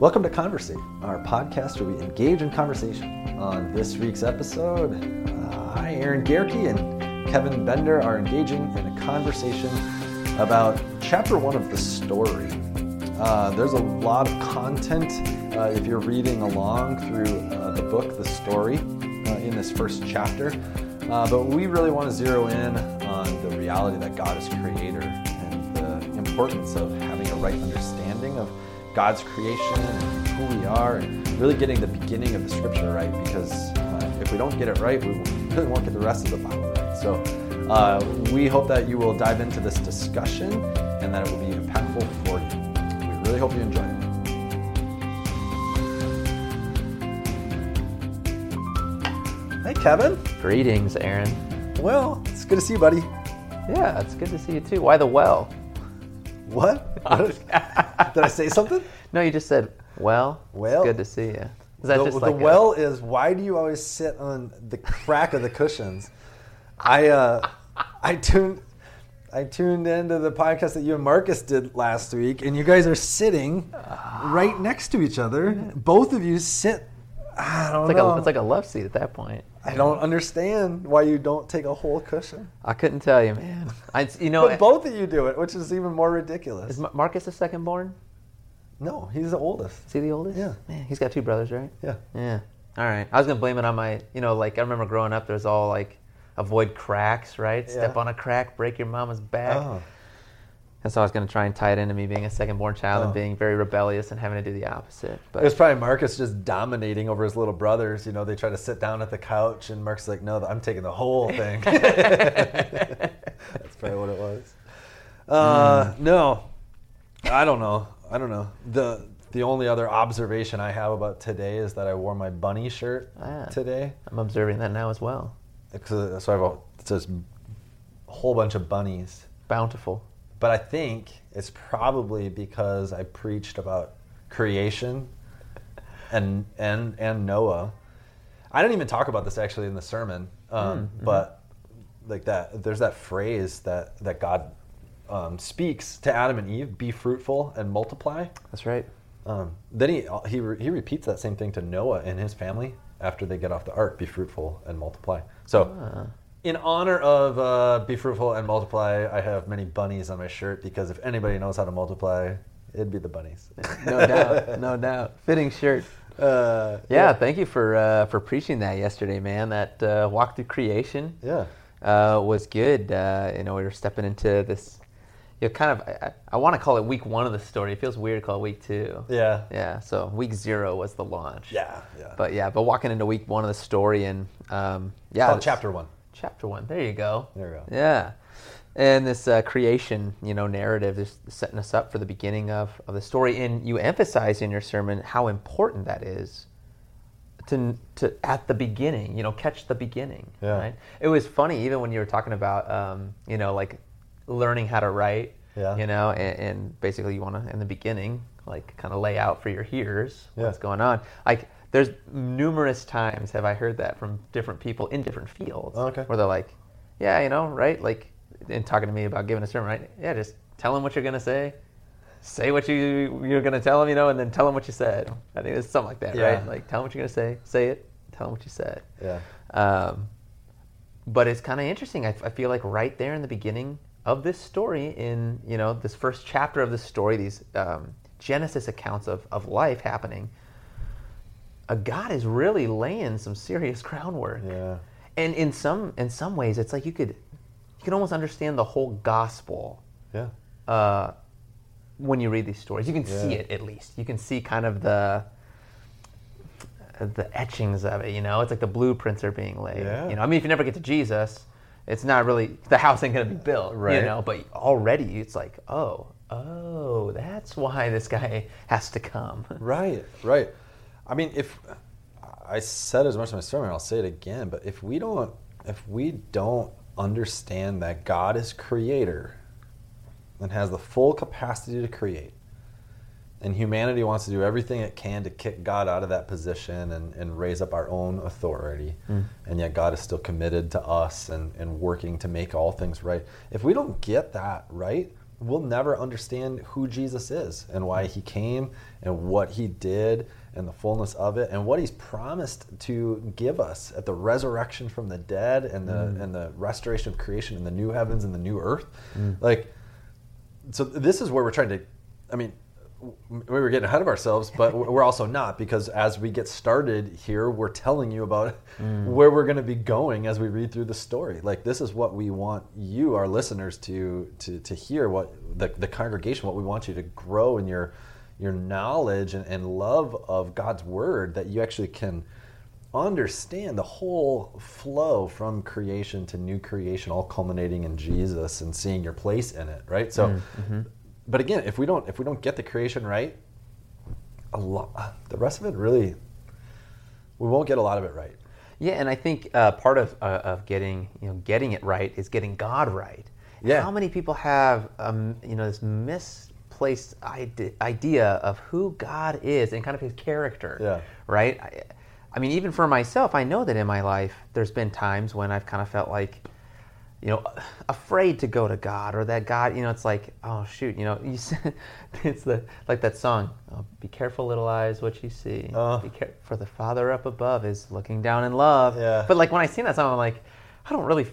Welcome to Conversate, our podcast where we engage in conversation. On this week's episode, uh, I, Aaron Gehrke, and Kevin Bender are engaging in a conversation about chapter one of the story. Uh, there's a lot of content uh, if you're reading along through uh, the book, The Story, uh, in this first chapter. Uh, but we really want to zero in on the reality that God is creator and the importance of having a right understanding God's creation and who we are, and really getting the beginning of the scripture right. Because uh, if we don't get it right, we really won't get the rest of the Bible right. So uh, we hope that you will dive into this discussion and that it will be impactful for you. We really hope you enjoy it. Hey, Kevin. Greetings, Aaron. Well, it's good to see you, buddy. Yeah, it's good to see you too. Why the well? What? Did I say something? No, you just said well. Well. it's good to see you. Is that the, just the like a- well is why do you always sit on the crack of the cushions? I uh, I tuned I tuned into the podcast that you and Marcus did last week, and you guys are sitting right next to each other. Both of you sit. I don't it's like know. a it's like a love seat at that point. I don't understand why you don't take a whole cushion. I couldn't tell you, man. I you know But both of you do it, which is even more ridiculous. is Marcus the second born? No, he's the oldest. Is he the oldest? Yeah. Man, he's got two brothers, right? Yeah. Yeah. All right. I was gonna blame it on my, you know, like I remember growing up. There's all like, avoid cracks, right? Step on a crack, break your mama's back. Oh. And so I was gonna try and tie it into me being a second born child Oh. and being very rebellious and having to do the opposite. But It was probably Marcus just dominating over his little brothers. You know, they try to sit down at the couch, and Marcus is like, "No, I'm taking the whole thing." That's probably what it was. Uh, No, I don't know. I don't know. the The only other observation I have about today is that I wore my bunny shirt Ah. today. I'm observing that now as well. So so I have a, it's just a whole bunch of bunnies. Bountiful. But I think it's probably because I preached about creation and and and Noah. I didn't even talk about this actually in the sermon, um, but like that, there's that phrase that that God um, speaks to Adam and Eve: "Be fruitful and multiply." That's right. Um, then he he he repeats that same thing to Noah and his family after they get off the ark: "Be fruitful and multiply." So. Ah. In honor of uh, be fruitful and multiply, I have many bunnies on my shirt because if anybody knows how to multiply, it'd be the bunnies. No doubt. No doubt. Fitting shirt. Uh, Yeah, thank you for uh, for preaching that yesterday, man. That uh, walk through creation yeah, uh, was good. Uh, you know, we were stepping into this. You know, kind of. I, I want to call it week one of the story. It feels weird to call it week two. yeah, Yeah. So week zero was the launch. yeah, yeah. But yeah, but walking into week one of the story and um, yeah, this- chapter one. Chapter one. There you go. There we go. Yeah. And this uh, creation, you know, narrative is setting us up for the beginning of, of the story. And you emphasize in your sermon how important that is to, to at the beginning, you know, catch the beginning. Yeah. Right? It was funny, even when you were talking about, um, you know, like learning how to write, Yeah. you know, and, and basically you want to, in the beginning, like kind of lay out for your hearers Yeah. what's going on. Like, there's numerous times have I heard that from different people in different fields okay. where they're like, yeah, you know, right? Like, in talking to me about giving a sermon, right? Yeah, just tell them what you're gonna say, say what you you're gonna tell them, you know, and then tell them what you said. I think it's something like that, Yeah. right? Like, tell them what you're gonna say, say it, tell them what you said. Yeah, Um, but it's kind of interesting. I, I feel like right there in the beginning of this story, in you know this first chapter of this story, these um, Genesis accounts of, of life happening, a God is really laying some serious groundwork. yeah, And in some in some ways, it's like you could you can almost understand the whole gospel yeah, uh, when you read these stories. You can see it at least. You can see kind of the the etchings of it. You know, it's like the blueprints are being laid. Yeah. You know, I mean, if you never get to Jesus, it's not really the house ain't gonna be built. Right. You know, but already it's like, oh, oh, that's why this guy has to come. right, right. I mean, if I said as much in my sermon, I'll say it again. But if we don't, if we don't understand that God is creator and has the full capacity to create, and humanity wants to do everything it can to kick God out of that position and, and raise up our own authority, hmm. and yet God is still committed to us and, and working to make all things right. If we don't get that right, we'll never understand who Jesus is and why hmm. he came and what he did and the fullness of it and what he's promised to give us at the resurrection from the dead and the Mm. and the restoration of creation and the new heavens and the new earth. Like so this is where we're trying to i mean we were getting ahead of ourselves but we're also not because as we get started here we're telling you about where we're going to be going as we read through the story like this is what we want you our listeners to to, to hear what the, the congregation what we want you to grow in your your knowledge and, and love of god's word that you actually can understand the whole flow from creation to new creation all culminating in jesus and seeing your place in it right so but again if we don't if we don't get the creation right a lot the rest of it really we won't get a lot of it right Yeah, and I think uh, part of uh, of getting you know getting it right is getting God right. Yeah. How many people have um, you know this misplaced idea of who God is and kind of his character? Yeah. Right. I, I mean, even for myself, I know that in my life, there's been times when I've kind of felt like, you know, afraid to go to God, or that God, you know, it's like, oh shoot, you know, you said, it's the like that song, oh, "Be careful, little eyes, what you see. Uh-huh. Be care- for the Father up above is looking down in love." Yeah. But like when I sing that song, I'm like, I don't really.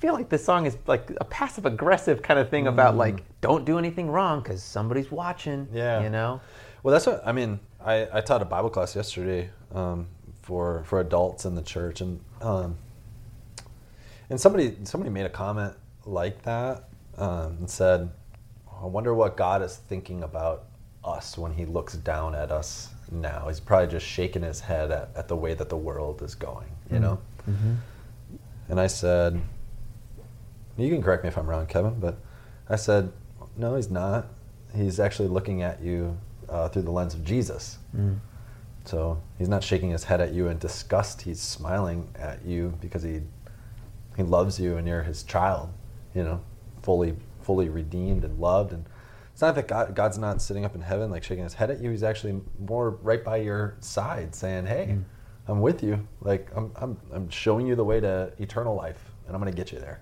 I feel like this song is like a passive aggressive kind of thing about like don't do anything wrong because somebody's watching. Mm. Yeah. You know. Well, that's what I mean. I, I taught a Bible class yesterday um, for for adults in the church, and um, and somebody somebody made a comment like that um, and said, "I wonder what God is thinking about us when He looks down at us now. He's probably just shaking his head at, at the way that the world is going, you know." And I said, "You can correct me if I'm wrong, Kevin, but I said, no, he's not. He's actually looking at you uh, through the lens of Jesus." So he's not shaking his head at you in disgust. He's smiling at you because he he loves you and you're his child. You know, fully fully redeemed and loved. And it's not that God, God's not sitting up in heaven like shaking his head at you. He's actually more right by your side, saying, "Hey, I'm with you. Like I'm I'm I'm showing you the way to eternal life, and I'm gonna get you there."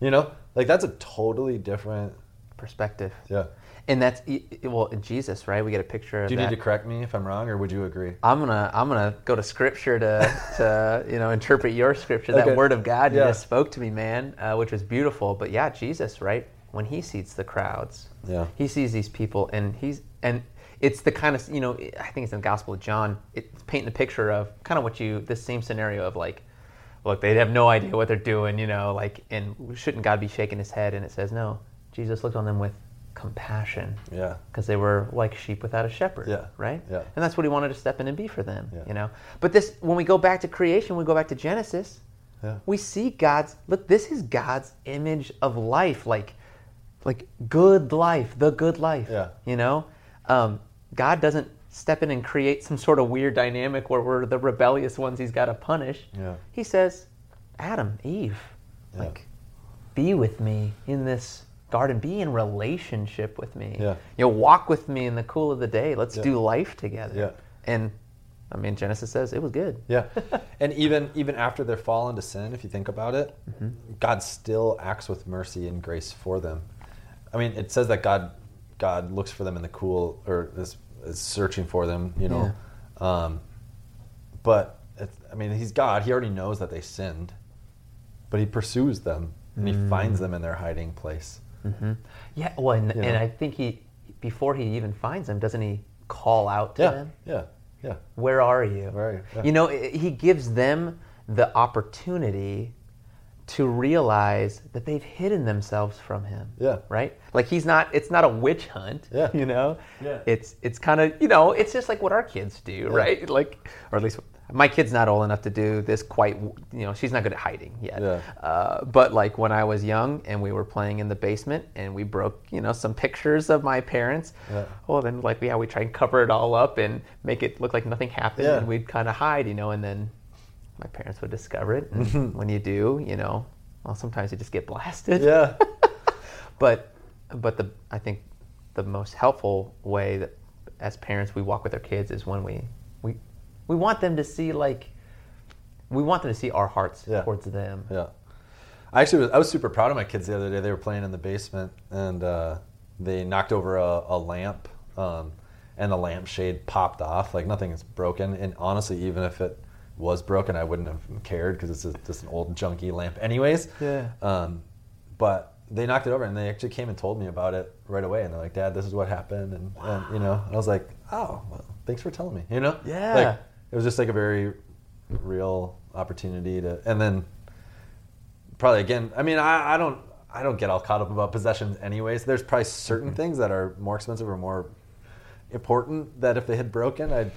You know, like that's a totally different. Perspective. Yeah. And that's well, Jesus, right? We get a picture of Do you that. need to correct me if I'm wrong, or would you agree? I'm gonna I'm gonna go to scripture to to you know interpret your scripture. That Okay. word of God you Yeah. just spoke to me, man, uh, which was beautiful. But yeah, Jesus, right? When he sees the crowds, Yeah. he sees these people, and he's and it's the kind of you know I think it's in the Gospel of John. It's painting a picture of kind of what you this same scenario of like, look, they have no idea what they're doing, you know, like, and shouldn't God be shaking his head? And it says no. Jesus looked on them with compassion Yeah. because they were like sheep without a shepherd. Yeah. Right. Yeah. And that's what he wanted to step in and be for them. Yeah. You know. But this, when we go back to creation, we go back to Genesis. Yeah. We see God's look. This is God's image of life, like, like good life, the good life. Yeah. You know, um, God doesn't step in and create some sort of weird dynamic where we're the rebellious ones He's got to punish. Yeah. He says, Adam, Eve, Yeah. like, be with me in this garden. Be in relationship with me. Yeah. You know, walk with me in the cool of the day. Let's Yeah. do life together. Yeah. And I mean, Genesis says it was good. Yeah, and even even after their fall into sin, if you think about it, mm-hmm. God still acts with mercy and grace for them. I mean, it says that God God looks for them in the cool or is, is searching for them, you know. Um, but it's, I mean, He's God. He already knows that they sinned, but He pursues them and He finds them in their hiding place. hmm Yeah. Well, and, and? I think he, before he even finds them, doesn't he call out to Yeah, them? yeah, yeah. Where are you? Where are you? Yeah. You know, he gives them the opportunity to realize that they've hidden themselves from him. Yeah. Right? Like he's not it's not a witch hunt. Yeah. You know? Yeah. It's it's kind of, you know, it's just like what our kids do, right? Like or at least my kid's not old enough to do this quite, you know, she's not good at hiding yet. Yeah. Uh, but like when I was young and we were playing in the basement and we broke, you know, some pictures of my parents. Yeah. Well, then like yeah, we try and cover it all up and make it look like nothing happened, Yeah. and we'd kind of hide, you know, and then my parents would discover it. And when you do, you know, well, sometimes you just get blasted. Yeah, But but the I think the most helpful way that as parents we walk with our kids is when we we we want them to see like we want them to see our hearts Yeah. towards them. yeah. I actually was, I was super proud of my kids the other day. They were playing in the basement and uh, they knocked over a, a lamp, um, and the lampshade popped off. Like nothing is broken. And honestly, even if it was broken, I wouldn't have cared because it's a, just an old junky lamp, anyways. Yeah. Um, but they knocked it over, and they actually came and told me about it right away. And they're like, "Dad, this is what happened," and, and you know, and I was like, "Oh, well, thanks for telling me." You know? Yeah. Like it was just like a very real opportunity to, and then probably again. I mean, I, I don't. I don't get all caught up about possessions anyways. There's probably certain Mm-hmm. things that are more expensive or more important that if they had broken, I'd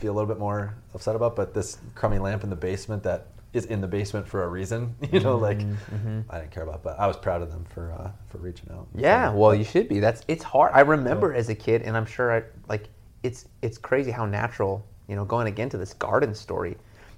be a little bit more upset about. But this crummy lamp in the basement that is in the basement for a reason, you know, like Mm-hmm. I didn't care about. But I was proud of them for uh, for reaching out. Yeah, So, well, you should be. That's it's hard. I remember as a kid, and I'm sure I like it's it's crazy how natural. You know, going again to this garden story.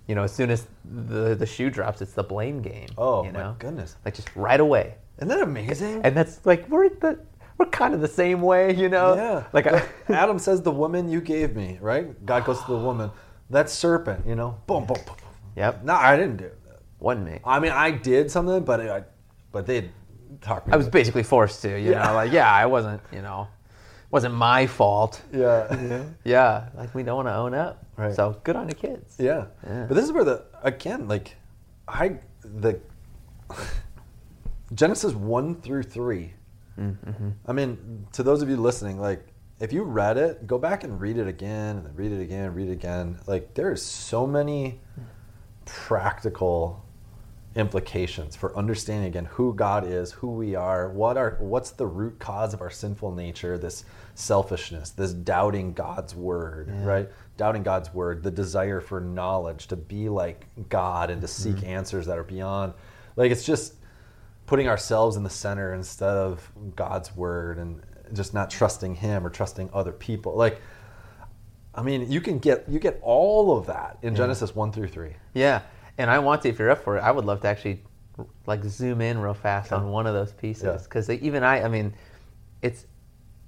You know, as soon as the the shoe drops, it's the blame game. Oh you my know? goodness, Like just right away. isn't that amazing? And that's like we're the we're kind of the same way, you know. yeah, Like I, Adam says, "The woman you gave me," right? God goes to the woman. That serpent, you know, boom, boom, boom. Yep. No, I didn't do that. wasn't me. I mean, I did something, but I, but they talked me. I was basically forced to, you Yeah. know, like yeah, I wasn't, you know, wasn't my fault. Yeah. Yeah, like we don't want to own up. Right. So good on the kids. Yeah. Yeah. But this is where the again, like I the Genesis one through 3 Mm-hmm. I mean, to those of you listening, like if you read it, go back and read it again, and then read it again, read it again. Like there is so many practical implications for understanding again who God is, who we are, what are what's the root cause of our sinful nature, this selfishness, this doubting God's word, right? Doubting God's word, the desire for knowledge, to be like God and to seek answers that are beyond. Like it's just putting ourselves in the center instead of God's word and just not trusting him or trusting other people. Like I mean, you can get you get all of that in Genesis 1 through 3. Yeah, and I want to, if you're up for it, I would love to actually like zoom in real fast on one of those Yeah. pieces because even I, I mean, it's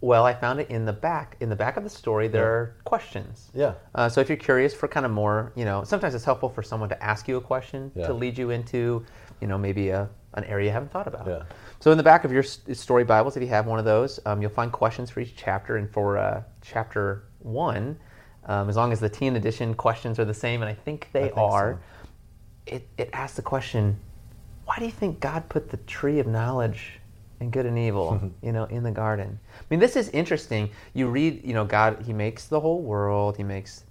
well, I found it in the back. In the back of the story, there Yeah. are questions. Yeah. Uh, so if you're curious for kind of more, you know, sometimes it's helpful for someone to ask you a question Yeah. to lead you into, you know, maybe a an area you haven't thought about. Yeah. So in the back of your story Bibles, if you have one of those, um, you'll find questions for each chapter. And for uh, chapter one, um, as long as the teen edition questions are the same, and I think they think are, so. it, it asks the question, why do you think God put the tree of knowledge and good and evil, you know, in the garden? I mean, this is interesting. You read, you know, God, He makes the whole world. He makes,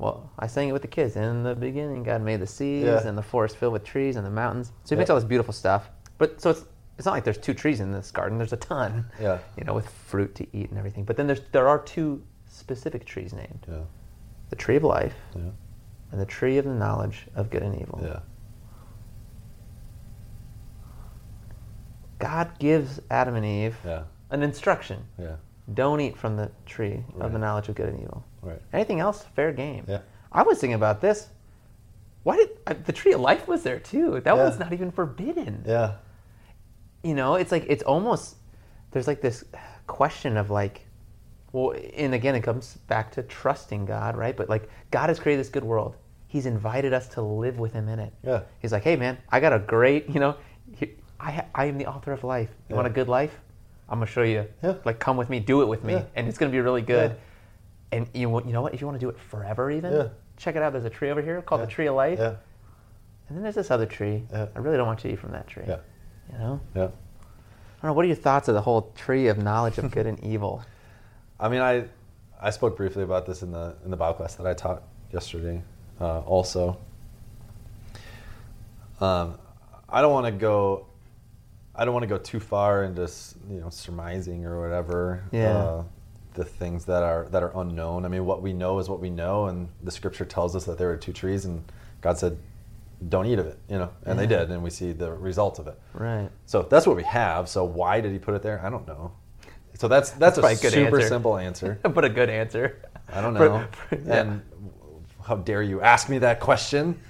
well, I sang it with the kids. In the beginning, God made the seas Yeah. and the forest filled with trees and the mountains. So He makes all this beautiful stuff. But so it's it's not like there's two trees in this garden. There's a ton, Yeah. you know, with fruit to eat and everything. But then there's there are two specific trees named: Yeah. the tree of life Yeah. and the tree of the knowledge of good and evil. Yeah. God gives Adam and Eve Yeah. an instruction: Yeah. Don't eat from the tree of the knowledge of good and evil. Right. Anything else, fair game. Yeah. I was thinking about this. Why did uh, the tree of life was there too? That Yeah. one's not even forbidden. Yeah. You know, it's like it's almost there's like this question of like, well, and again, it comes back to trusting God, right? But like, God has created this good world. He's invited us to live with Him in it. Yeah. He's like, hey man, I got a great, you know, I ha- I am the author of life. You want a good life? I'm gonna show you. Yeah. Like, come with me, do it with me, Yeah. and it's gonna be really good. Yeah. And you you know what? If you want to do it forever, even check it out. There's a tree over here called the tree of life, Yeah. and then there's this other tree. Yeah. I really don't want you to eat from that tree. Yeah. You know. Yeah. I don't know. What are your thoughts of the whole tree of knowledge of good and evil? I mean, I I spoke briefly about this in the in the Bible class that I taught yesterday. Uh, also, um, I don't want to go. I don't want to go too far into you know surmising or whatever. Yeah. Uh, the things that are that are unknown. I mean, what we know is what we know, and the Scripture tells us that there were two trees, and God said, "Don't eat of it," you know, and they did, and we see the results of it. Right. So that's what we have. So why did he put it there? I don't know. So that's that's, probably a super answer. simple answer. but a good answer. I don't know. yeah. And how dare you ask me that question?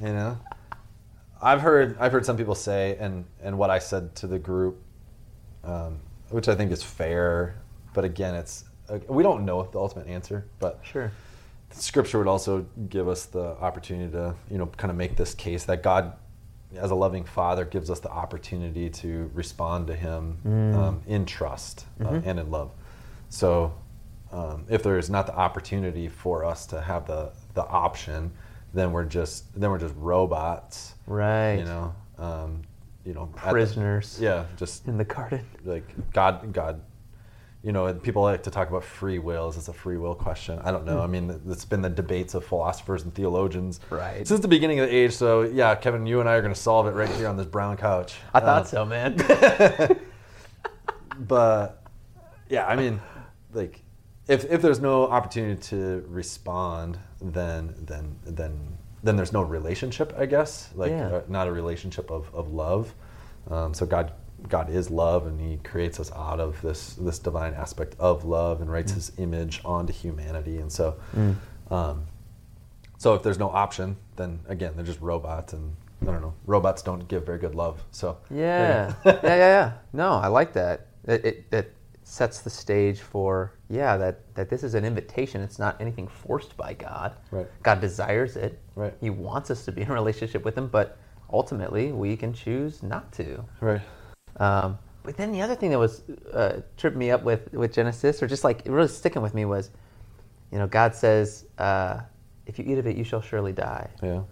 You know, I've heard I've heard some people say, and and what I said to the group, um, which I think is fair, but again, it's uh, we don't know the ultimate answer, but Sure. Scripture would also give us the opportunity to you know kind of make this case that God as a loving father, gives us the opportunity to respond to Him Mm. um, in trust uh, Mm-hmm. and in love. So, um, if there is not the opportunity for us to have the the option, then we're just then we're just robots. Right. You know. Um, you know. at the- Prisoners. yeah. Just In the garden. like God, God, you know, people like to talk about free will. Is this a free will question? I don't know. I mean, it's been the debates of philosophers and theologians Right. since the beginning of the age. So yeah, Kevin, you and I are going to solve it right here on this brown couch. I thought Uh, so, man. but yeah, I mean, like, if if there's no opportunity to respond, then then then then there's no relationship, I guess. Like, Yeah. uh, not a relationship of of love. Um, so God God is love, and He creates us out of this this divine aspect of love, and writes His image onto humanity. And so, um, so if there's no option, then again they're just robots, and I don't know. Robots don't give very good love. So Yeah. yeah, yeah, yeah. No, I like that. It, it, it sets the stage for, yeah, that, that this is an invitation. It's not anything forced by God. Right. God desires it. Right. He wants us to be in a relationship with Him, but ultimately we can choose not to. right. Um, but then the other thing that was uh, tripping me up with, with Genesis, or just like really sticking with me, was, you know, God says, uh, if you eat of it, you shall surely die. Yeah.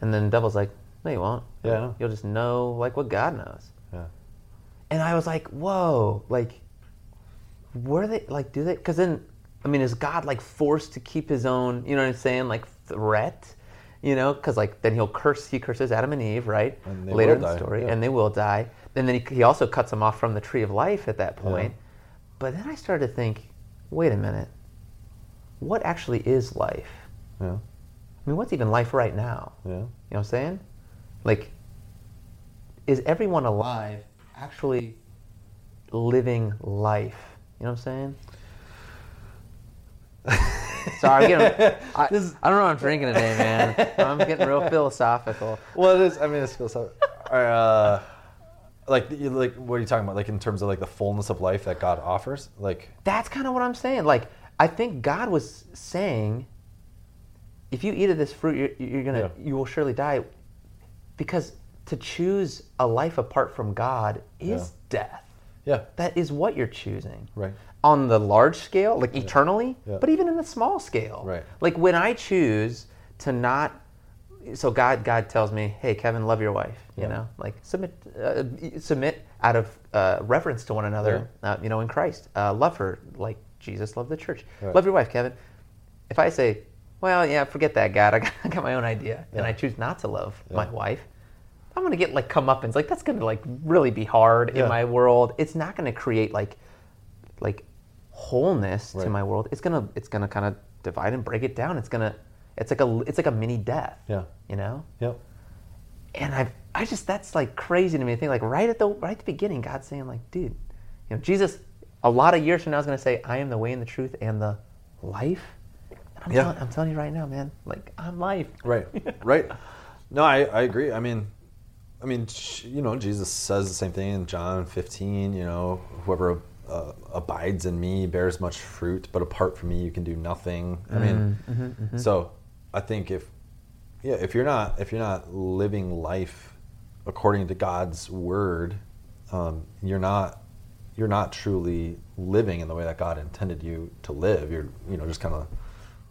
And then the devil's like, no, you won't. Yeah. You'll just know like what God knows. Yeah. And I was like, whoa, like, were they, like, do they, because then, I mean, is God like forced to keep his own, you know what I'm saying, like threat? You know, because like then he'll curse, he curses Adam and Eve, right? And they Later in the story, yeah. and they will die. And then he, he also cuts them off from the tree of life at that point. But then I started to think, wait a minute, what actually is life? Yeah. I mean, what's even life right now? Yeah. You know what I'm saying? Like, is everyone alive actually living life? You know what I'm saying? Sorry, I'm getting, I, I don't know what I'm drinking today, man. I'm getting real philosophical. Well, it is. I mean, it's still so. Uh, like, like, what are you talking about? Like, in terms of like the fullness of life that God offers. Like, That's kind of what I'm saying. Like, I think God was saying, if you eat of this fruit, you're, you're gonna, Yeah. you will surely die, because to choose a life apart from God is Yeah. death. Yeah, That is what you're choosing. right, On the large scale, like eternally, Yeah. but even in the small scale. Right. Like when I choose to not so God God tells me, "Hey Kevin, love your wife," you Yeah. know? Like submit uh, submit out of uh, reverence to one another, uh, you know, in Christ. Uh, love her like Jesus loved the church. Right. Love your wife, Kevin. If I say, "Well, yeah, forget that, God. I got, I got my own idea," and I choose not to love Yeah. my wife, I'm gonna get like comeuppance. Like that's gonna like really be hard Yeah. in my world. It's not gonna create like like wholeness to my world. It's gonna it's gonna kind of divide and break it down. It's gonna it's like a it's like a mini death. Yeah. You know. yep, And I I just that's like crazy to me. I think like right at the right at the beginning, God's saying like, dude, you know, Jesus, a lot of years from now is gonna say, I am the way and the truth and the life. And I'm, Yeah. telling, I'm telling you right now, man, like I'm life. right, right. No, I, I agree. I mean, I mean, you know, Jesus says the same thing in John 15. You know, whoever uh, abides in me bears much fruit, but apart from me, you can do nothing. I mean, so I think if yeah, if you're not if you're not living life according to God's word, um, you're not you're not truly living in the way that God intended you to live. You're you know just kind of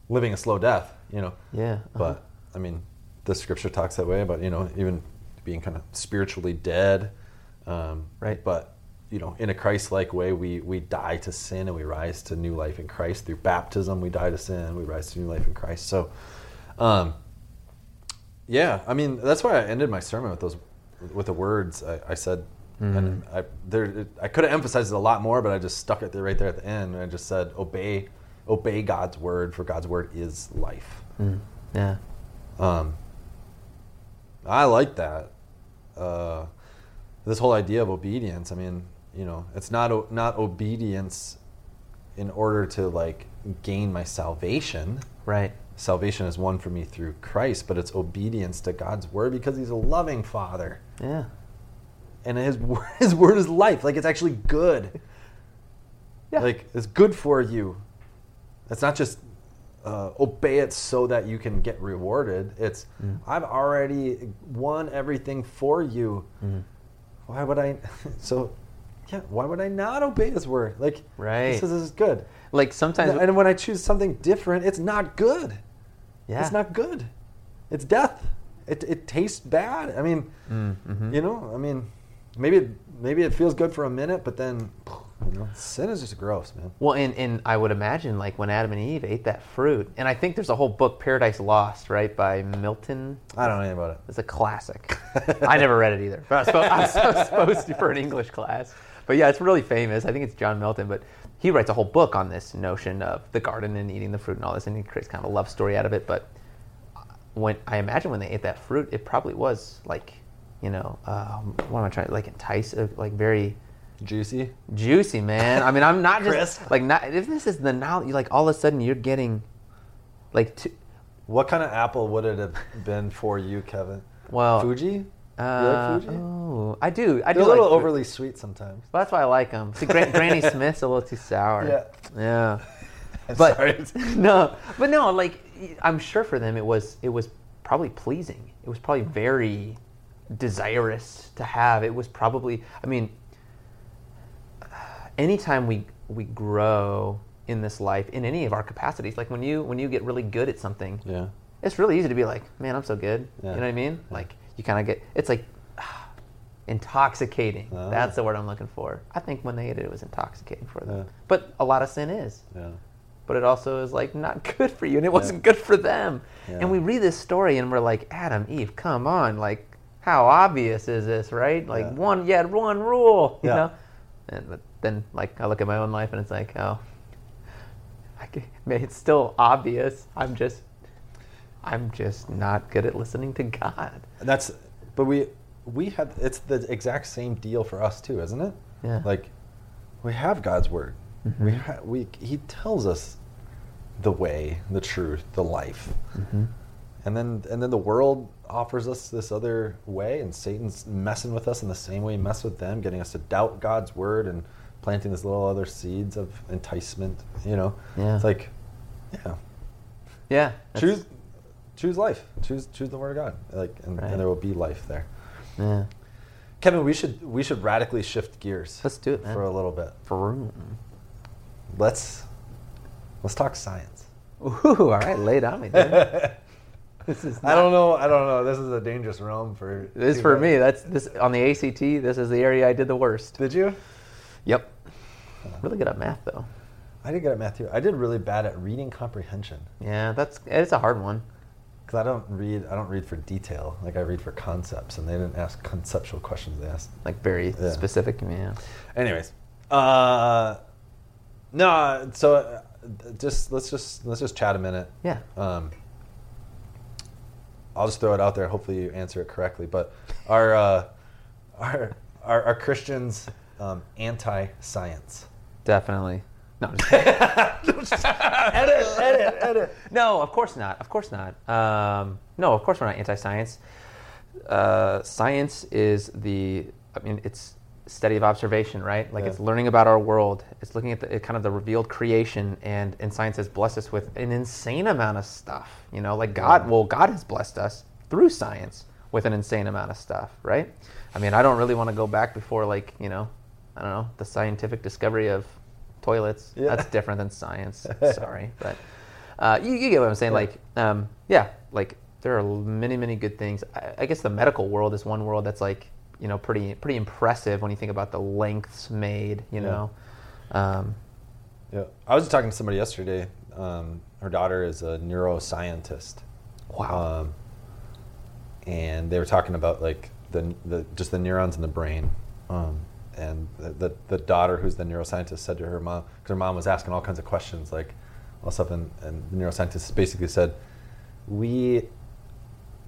living a slow death. You know. Yeah. uh-huh. But I mean, the scripture talks that way about you know even being kind of spiritually dead, um, Right. But you know, in a Christ-like way, we we die to sin and we rise to new life in Christ through baptism. We die to sin, we rise to new life in Christ. So, um, yeah, I mean that's why I ended my sermon with those with the words I, I said. And I there I could have emphasized it a lot more, but I just stuck it there right there at the end. And I just said, "Obey, obey God's word, for God's word is life." Mm, yeah. Um, I like that. Uh, this whole idea of obedience. I mean, you know, it's not not obedience in order to like gain my salvation. Right. Salvation is won for me through Christ, but it's obedience to God's word because He's a loving Father, Yeah. and His word, His word is life. Like it's actually good. Yeah. Like it's good for you. It's not just uh, obey it so that you can get rewarded. It's Mm. I've already won everything for you. Mm. Why would I? So, yeah, why would I not obey His word? Like, Right. He says this is good. Like sometimes, And when I choose something different, it's not good. yeah, It's not good. It's death. It, it tastes bad. I mean, Mm, mhm. you know, I mean, maybe it, maybe it feels good for a minute, but then, you know, sin is just gross, man. Well, and, and I would imagine like when Adam and Eve ate that fruit, and I think there's a whole book, Paradise Lost, right, by Milton. I don't know anything about it. It's a classic. I never read it either, but I was, supposed, I was supposed to for an English class. But yeah, it's really famous. I think it's John Milton, but he writes a whole book on this notion of the garden and eating the fruit and all this, and he creates kind of a love story out of it. But when I imagine when they ate that fruit, it probably was like, you know, uh, what am I trying? To like entice, uh, like very Juicy. juicy, man. I mean, I'm not just like not. If this is the now, you like all of a sudden you're getting, like, What kind of apple would it have been for you, Kevin? well, Fuji? Uh, like Fuji? Oh, I do. I They're do a little like, overly sweet sometimes. Well, that's why I like them. See, Gran- Granny Smith's a little too sour. Yeah. Yeah. But Sorry. no, but no, like I'm sure for them it was it was probably pleasing. It was probably very desirous to have. It was probably I mean anytime we we grow in this life in any of our capacities, like when you when you get really good at something, Yeah. it's really easy to be like, man, I'm so good. Yeah. You know what I mean? Like you kind of get it's like intoxicating. Ah. That's the word I'm looking for. I think when they ate it, it was intoxicating for them. Yeah. But a lot of sin is. Yeah. But it also is like not good for you, and it wasn't good for them. Yeah. And we read this story, and we're like, Adam, Eve, come on, like how obvious is this, right? Like Yeah. one, you had one rule, you Yeah. know. And but then, like, I look at my own life, and it's like, oh, it's still obvious. I'm just, I'm just not good at listening to God. That's, but we, we have, it's the exact same deal for us too, isn't it? Yeah. Like, we have God's word. Mm-hmm. We, ha- we, He tells us the way, the truth, the life. Mm-hmm. And then, and then the world offers us this other way, and Satan's messing with us in the same way he messed with them, getting us to doubt God's word and planting these little other seeds of enticement. You know, Yeah. it's like, yeah, Yeah. choose, choose life, choose, choose the word of God, like, and, Right. and there will be life there. Yeah. Kevin, we should we should radically shift gears Let's do it, man. for a little bit. Vroom. Let's let's talk science. Ooh, all right, lay it on me, dude. this is. I don't know. I don't know. This is a dangerous realm for. This for guys. me. That's this on the ACT. This is the area I did the worst. Did you? Yep. Really good at math though. I did good at math too. I did really bad at reading comprehension Yeah, that's it's a hard one. because I don't read. I don't read for detail. Like I read for concepts, and they didn't ask conceptual questions. They asked. Like very Yeah. specific. Yeah. Anyways, uh, no. So uh, just let's just let's just chat a minute. Yeah. Um, I'll just throw it out there. Hopefully, you answer it correctly. But are uh, are, are are Christians um, anti-science? Definitely. No. I'm just kidding. edit, edit, edit. no, of course not. Of course not. Um, no, of course we're not anti-science. Uh, science is the. I mean, it's study of observation, right? Like Yeah. it's learning about our world. It's looking at the at kind of the revealed creation, and and science has blessed us with an insane amount of stuff. You know, like God. Well, God has blessed us through science with an insane amount of stuff, right? I mean, I don't really want to go back before like you know, I don't know, the scientific discovery of toilets. Yeah. That's different than science. Sorry, but uh, you, you get what I'm saying. Yeah. Like, um, yeah, like there are many, many good things. I, I guess the medical world is one world that's like, you know, pretty, pretty impressive when you think about the lengths made. You Yeah. know, um, Yeah, I was talking to somebody yesterday. Um, her daughter is a neuroscientist. Wow. Um, and they were talking about like the, the just the neurons in the brain. And the, the the daughter, who's the neuroscientist, said to her mom because her mom was asking all kinds of questions like all stuff, and, and the neuroscientist basically said, "We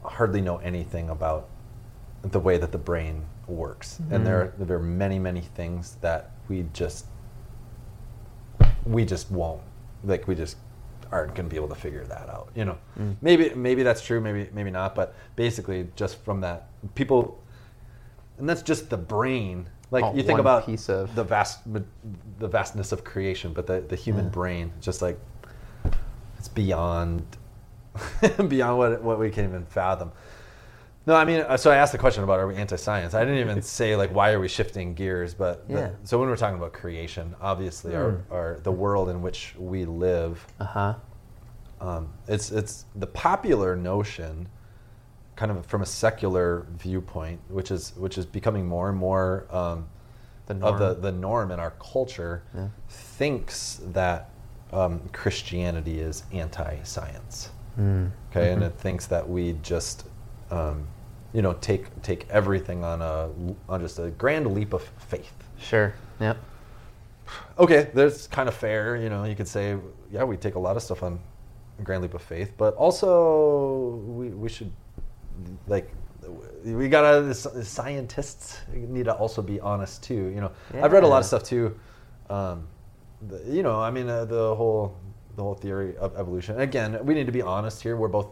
hardly know anything about the way that the brain works, and there there are many many things that we just we just won't like we just aren't going to be able to figure that out you know? Mm. maybe maybe that's true maybe maybe not but basically just from that people and that's just the brain like Oh, you think about piece of- the vast the vastness of creation but the, the human Yeah. brain just like it's beyond beyond what what we can even fathom. No, I mean, uh, so I asked the question about are we anti-science? I didn't even say like why are we shifting gears, but the- Yeah. so when we're talking about creation, obviously our, Hmm. our the world in which we live, Uh huh. um, it's it's the popular notion, kind of from a secular viewpoint, which is which is becoming more and more um, The of the norm. the norm in our culture, Yeah. thinks that um, Christianity is anti-science. Mm. Okay, and it thinks that we just, um, you know, take take everything on a on just a grand leap of faith. Sure. Yep. Okay, that's kind of fair. You know, you could say, yeah, we take a lot of stuff on a grand leap of faith, but also we we should like we gotta scientists need to also be honest too. You know, I've read a lot of stuff too. Um, the, you know, I mean, uh, the whole the whole theory of evolution. Again, we need to be honest here. We're both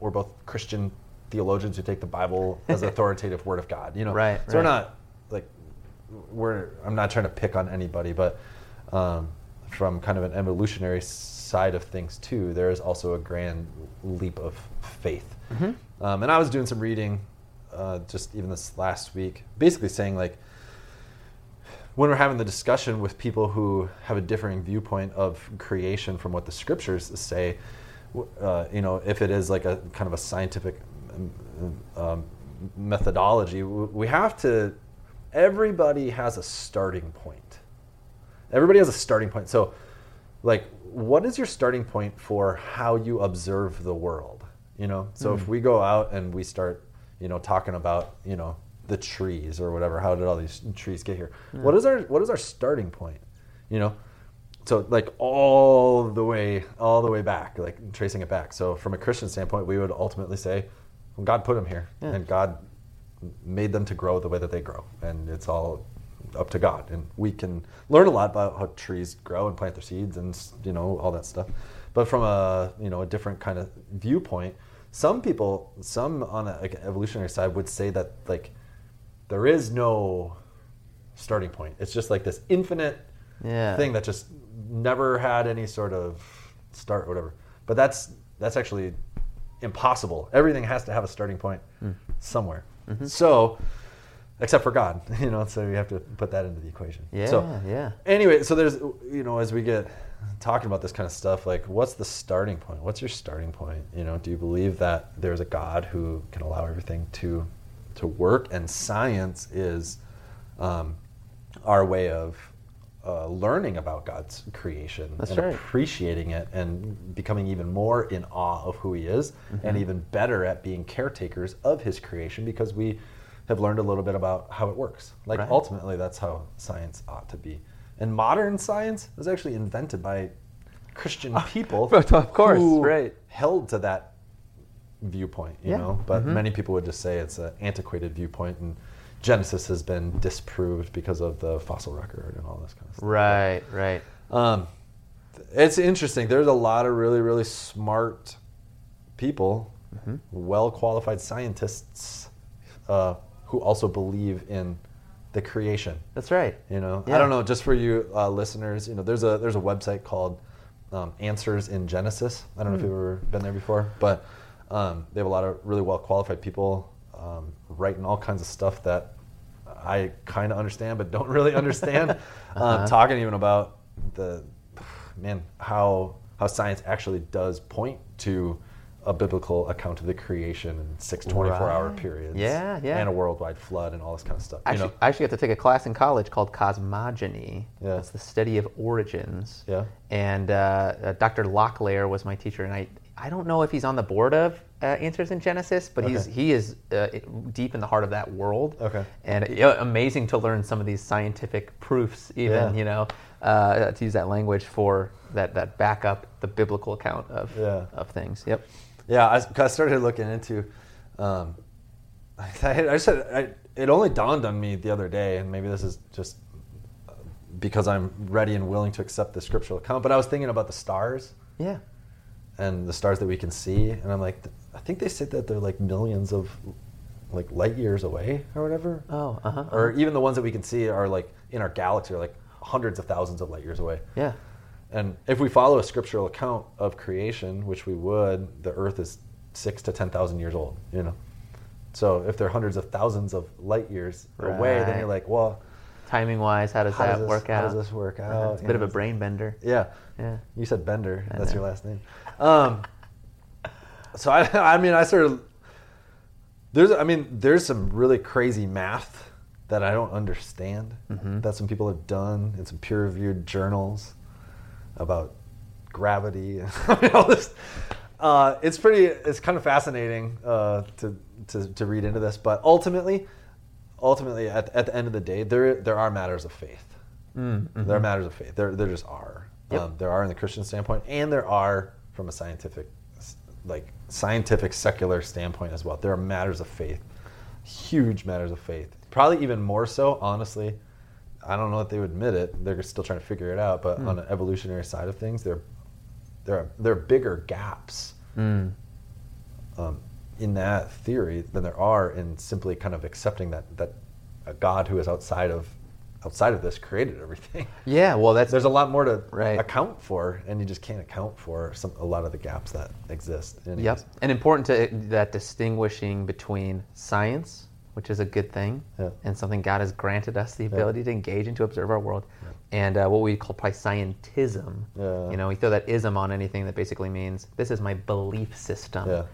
we're both Christian theologians who take the Bible as authoritative word of God. You know, Right, So we're not like we're. I'm not trying to pick on anybody, but um, from kind of an evolutionary side of things too, there is also a grand leap of faith. Mm-hmm. Um, and I was doing some reading, uh, just even this last week, basically saying like when we're having the discussion with people who have a differing viewpoint of creation from what the scriptures say, uh, you know, if it is like a kind of a scientific um, methodology, we have to. Everybody has a starting point. Everybody has a starting point. So, like, what is your starting point for how you observe the world? You know, so if mm. we go out and we start, you know, talking about, you know, the trees or whatever, how did all these trees get here? What is our what is our starting point? You know, so like all the way all the way back, like tracing it back. So from a Christian standpoint, we would ultimately say, well, God put them here, Yeah. and God made them to grow the way that they grow, and it's all up to God. And we can learn a lot about how trees grow and plant their seeds, and you know all that stuff. But from a you know a different kind of viewpoint, some people, some on an like, evolutionary side, would say that like there is no starting point. It's just like this infinite Yeah. thing that just never had any sort of start or whatever. But that's that's actually impossible. Everything has to have a starting point Hmm. somewhere. Mm-hmm. So, except for God, you know. So we have to put that into the equation. Yeah. So yeah. anyway, so there's you know as we get talking about this kind of stuff, like what's the starting point? What's your starting point? You know, do you believe that there's a God who can allow everything to to work, and science is um, our way of uh, learning about God's creation That's and right. appreciating it and becoming even more in awe of who He is, Mm-hmm. and even better at being caretakers of His creation because we have learned a little bit about how it works. Like Right. ultimately, that's how science ought to be. And modern science was actually invented by Christian people, of course, right. held to that viewpoint. You Yeah. know, but Mhm. many people would just say it's an antiquated viewpoint, and Genesis has been disproved because of the fossil record and all this kind of stuff. Right. Right. Um, it's interesting. There's a lot of really, really smart people, Mm-hmm. well qualified scientists, uh, who also believe in the creation. That's right. You know, Yeah. I don't know. Just for you uh, listeners, you know, there's a there's a website called um, Answers in Genesis. I don't know if Hmm. you've ever been there before, but um, they have a lot of really well qualified people um, writing all kinds of stuff that I kind of understand but don't really understand. Uh-huh. um, talking even about the man how how science actually does point to a biblical account of the creation in six 24 hour periods Yeah, yeah. and a worldwide flood and all this kind of stuff I you actually, know I actually got to take a class in college called cosmogony. Yeah. It's the study of origins. Yeah. And uh, uh, Dr. Locklear was my teacher, and I, I don't know if he's on the board of uh, Answers in Genesis, but he's he is uh, deep in the heart of that world. Okay. And yeah, amazing to learn some of these scientific proofs, even Yeah. you know, uh, to use that language for that that back up the biblical account of Yeah. of things. Yep. Yeah, I, I started looking into. Um, I, I said I, it only dawned on me the other day, and maybe this is just uh, because I'm ready and willing to accept the scriptural account. But I was thinking about the stars Yeah. and the stars that we can see, and I'm like, I think they said that they're like millions of like light years away or whatever, Oh. Uh huh. or even the ones that we can see are like in our galaxy are like hundreds of thousands of light years away. yeah. And if we follow a scriptural account of creation, which we would, the Earth is six to ten thousand years old. You know, so if they're hundreds of thousands of light years away, then you're like, well, Timing wise, how does how that does this, work how does this work Uh, out? it's a bit of a brain bender. Yeah, Yeah. you said Bender. I That's know. your last name. Um, so I, I mean, I sort of there's, I mean, there's some really crazy math that I don't understand Mm-hmm. that some people have done in some peer-reviewed journals about gravity and all this. Uh, it's pretty. It's kind of fascinating uh, to, to to read into this, but ultimately, ultimately, at, at the end of the day, there there are matters of faith. Mm, There are matters of faith. There, there just are. Yep. Um, there are in the Christian standpoint, and there are from a scientific, like scientific secular standpoint as well. There are matters of faith, huge matters of faith. Probably even more so, honestly. I don't know if they would admit it. They're still trying to figure it out. But on an evolutionary side of things, there, there are there are bigger gaps Mm. um, in that theory than there are in simply kind of accepting that that a God who is outside of outside of this created everything. Yeah, well, that's There's a lot more to Right. account for, and you just can't account for some a lot of the gaps that exist. anyways. Yep, and important to that distinguishing between science, which is a good thing, Yeah. and something God has granted us the ability to engage and to observe our world, and uh, what we call probably scientism. Yeah. You know, we throw that ism on anything that basically means this is my belief system. Yeah.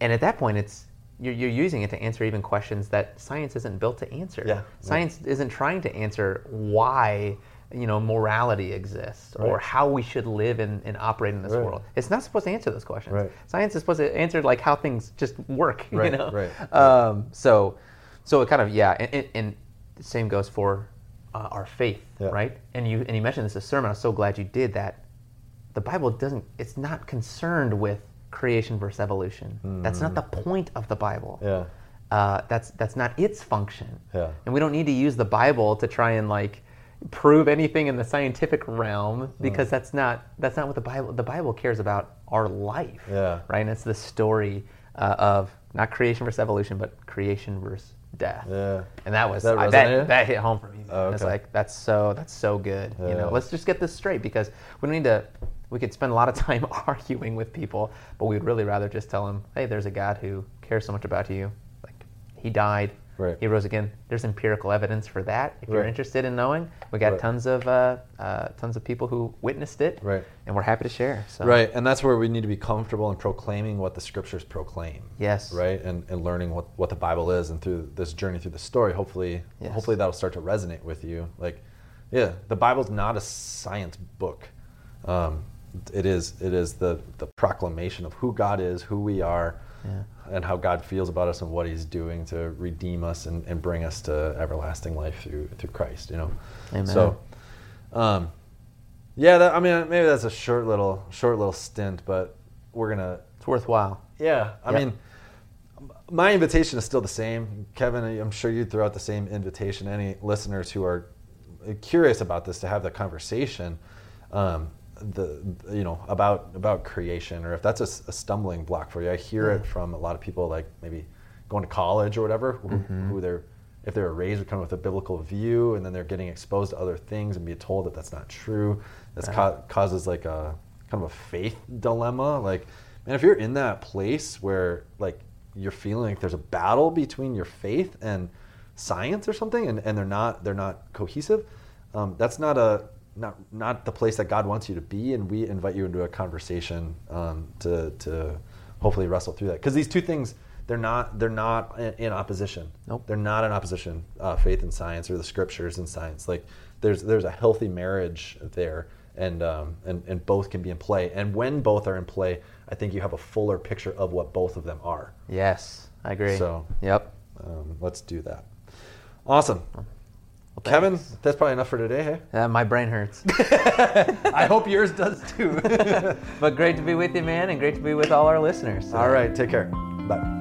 And at that point, it's you're, you're using it to answer even questions that science isn't built to answer. Yeah, yeah. Science isn't trying to answer why you know morality exists or how we should live and, and operate in this Right. world. It's not supposed to answer those questions. Right. Science is supposed to answer like how things just work. Right, You know. right, right. Um, so, so it kind of yeah, and, and, same goes for uh, our faith, Yeah. right? And you and you mentioned this in a sermon. i'm so glad you did that. The Bible doesn't. It's not concerned with creation versus evolution. That's not the point of the Bible. Mm. Yeah. Uh, that's that's not its function. Yeah. And we don't need to use the Bible to try and like prove anything in the scientific Mm. realm because that's not that's not what the Bible the Bible cares about our life. Yeah. Right. And it's the story uh, of not creation versus evolution, but creation versus death. Yeah. And that was That I- that, that hit home for me. Oh, It's like that's so that's so good. You know, let's just get this straight because we don't need to. We could spend a lot of time arguing with people, but we'd really rather just tell them, "Hey, there's a God who cares so much about you. Like, He died, Right. He rose again. There's empirical evidence for that. If you're Right. interested in knowing, we got Right. tons of uh, uh, tons of people who witnessed it, Right. And we're happy to share. So. Right, and that's where we need to be comfortable in proclaiming what the scriptures proclaim. Yes. Right, and, and learning what, what the Bible is, and through this journey through the story, hopefully, Yes. hopefully that'll start to resonate with you. Like, yeah, the Bible's not a science book. Um, it is it is the the proclamation of who God is, who we are, Yeah. and how God feels about us, and what He's doing to redeem us and, and bring us to everlasting life through through Christ. You know. Amen. So. Um, yeah, that, I mean, maybe that's a short little, short little stint, but we're gonna. It's worthwhile. Yeah, I Yep. mean, my invitation is still the same, Kevin. I'm sure you'd throw out the same invitation. Any listeners who are curious about this to have the conversation, um, the you know about about creation, or if that's a stumbling block for you. I hear it from a lot of people, like maybe going to college or whatever, who, who they're if they were raised kind of with a biblical view, and then they're getting exposed to other things and be told that that's not true. That's ca- causes like a kind of a faith dilemma. Like, man, if you're in that place where like you're feeling like there's a battle between your faith and science or something, and, and they're not they're not cohesive, um, that's not a not not the place that God wants you to be. And we invite you into a conversation um, to to hopefully wrestle through that because these two things they're not they're not in, opposition. Nope. They're not in opposition. Uh, faith and science or the scriptures and science. Like there's there's a healthy marriage there, and um, and and both can be in play. And when both are in play, I think you have a fuller picture of what both of them are. Yes, I agree. So- yep. Um, let's do that. Awesome. Well, Kevin, that's probably enough for today. Hey. Uh, my brain hurts. I hope yours does too. but great to be with you, man, and great to be with all our listeners. So- All right, take care. Bye.